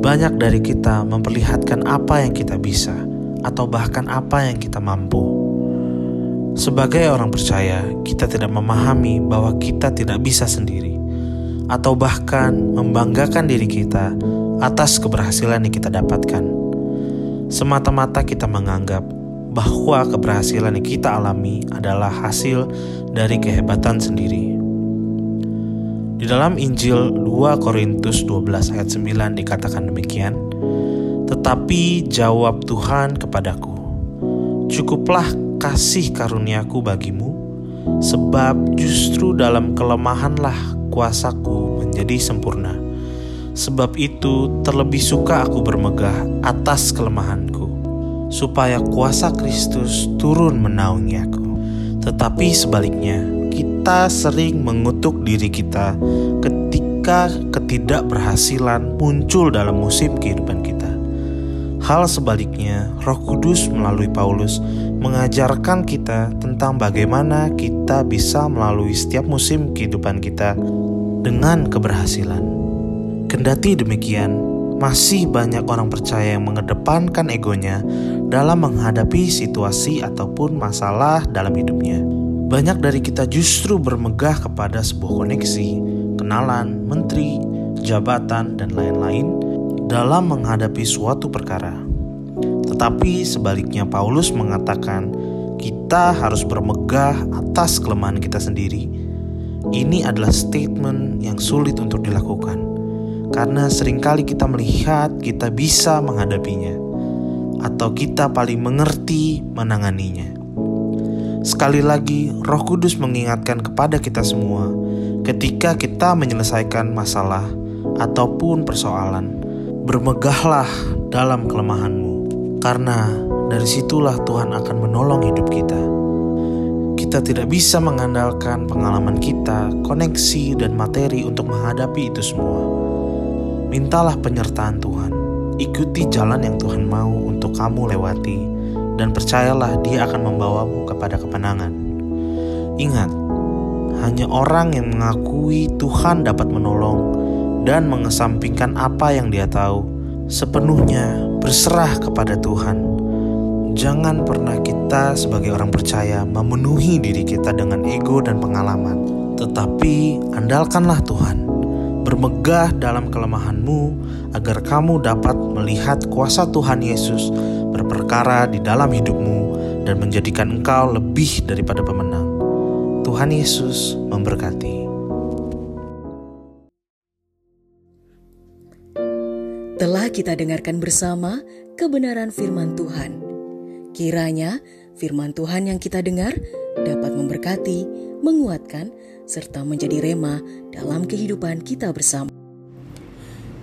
Banyak dari kita memperlihatkan apa yang kita bisa, atau bahkan apa yang kita mampu. Sebagai orang percaya, kita tidak memahami bahwa kita tidak bisa sendiri, atau bahkan membanggakan diri kita atas keberhasilan yang kita dapatkan. Semata-mata kita menganggap bahwa keberhasilan yang kita alami adalah hasil dari kehebatan sendiri. Di dalam Injil 2 Korintus 12 ayat 9 dikatakan demikian, Tetapi jawab Tuhan kepadaku, Cukuplah kasih karuniaku bagimu, sebab justru dalam kelemahanlah kuasaku menjadi sempurna. Sebab itu terlebih suka aku bermegah atas kelemahanku, supaya kuasa Kristus turun menaungi aku. Tetapi sebaliknya, kita sering mengutuk diri kita ketika ketidakberhasilan muncul dalam musim kehidupan kita. Hal sebaliknya, Roh Kudus melalui Paulus mengajarkan kita tentang bagaimana kita bisa melalui setiap musim kehidupan kita dengan keberhasilan. Kendati demikian, masih banyak orang percaya yang mengedepankan egonya dalam menghadapi situasi ataupun masalah dalam hidupnya. Banyak dari kita justru bermegah kepada sebuah koneksi, kenalan, menteri, jabatan, dan lain-lain dalam menghadapi suatu perkara. Tetapi sebaliknya Paulus mengatakan kita harus bermegah atas kelemahan kita sendiri. Ini adalah statement yang sulit untuk dilakukan karena sering kali kita melihat kita bisa menghadapinya atau kita paling mengerti menanganinya. Sekali lagi, Roh Kudus mengingatkan kepada kita semua, ketika kita menyelesaikan masalah ataupun persoalan, bermegahlah dalam kelemahanmu, karena dari situlah Tuhan akan menolong hidup kita. Kita tidak bisa mengandalkan pengalaman kita, koneksi, dan materi untuk menghadapi itu semua. Mintalah penyertaan Tuhan, ikuti jalan yang Tuhan mau untuk kamu lewati dan percayalah dia akan membawamu kepada kemenangan. Ingat, hanya orang yang mengakui Tuhan dapat menolong dan mengesampingkan apa yang dia tahu sepenuhnya berserah kepada Tuhan. Jangan pernah kita sebagai orang percaya memenuhi diri kita dengan ego dan pengalaman, tetapi andalkanlah Tuhan. Bermegah dalam kelemahanmu agar kamu dapat melihat kuasa Tuhan Yesus berperkara di dalam hidupmu dan menjadikan engkau lebih daripada pemenang. Tuhan Yesus memberkati. Telah kita dengarkan bersama kebenaran firman Tuhan. Kiranya firman Tuhan yang kita dengar dapat memberkati, menguatkan, serta menjadi rema dalam kehidupan kita bersama.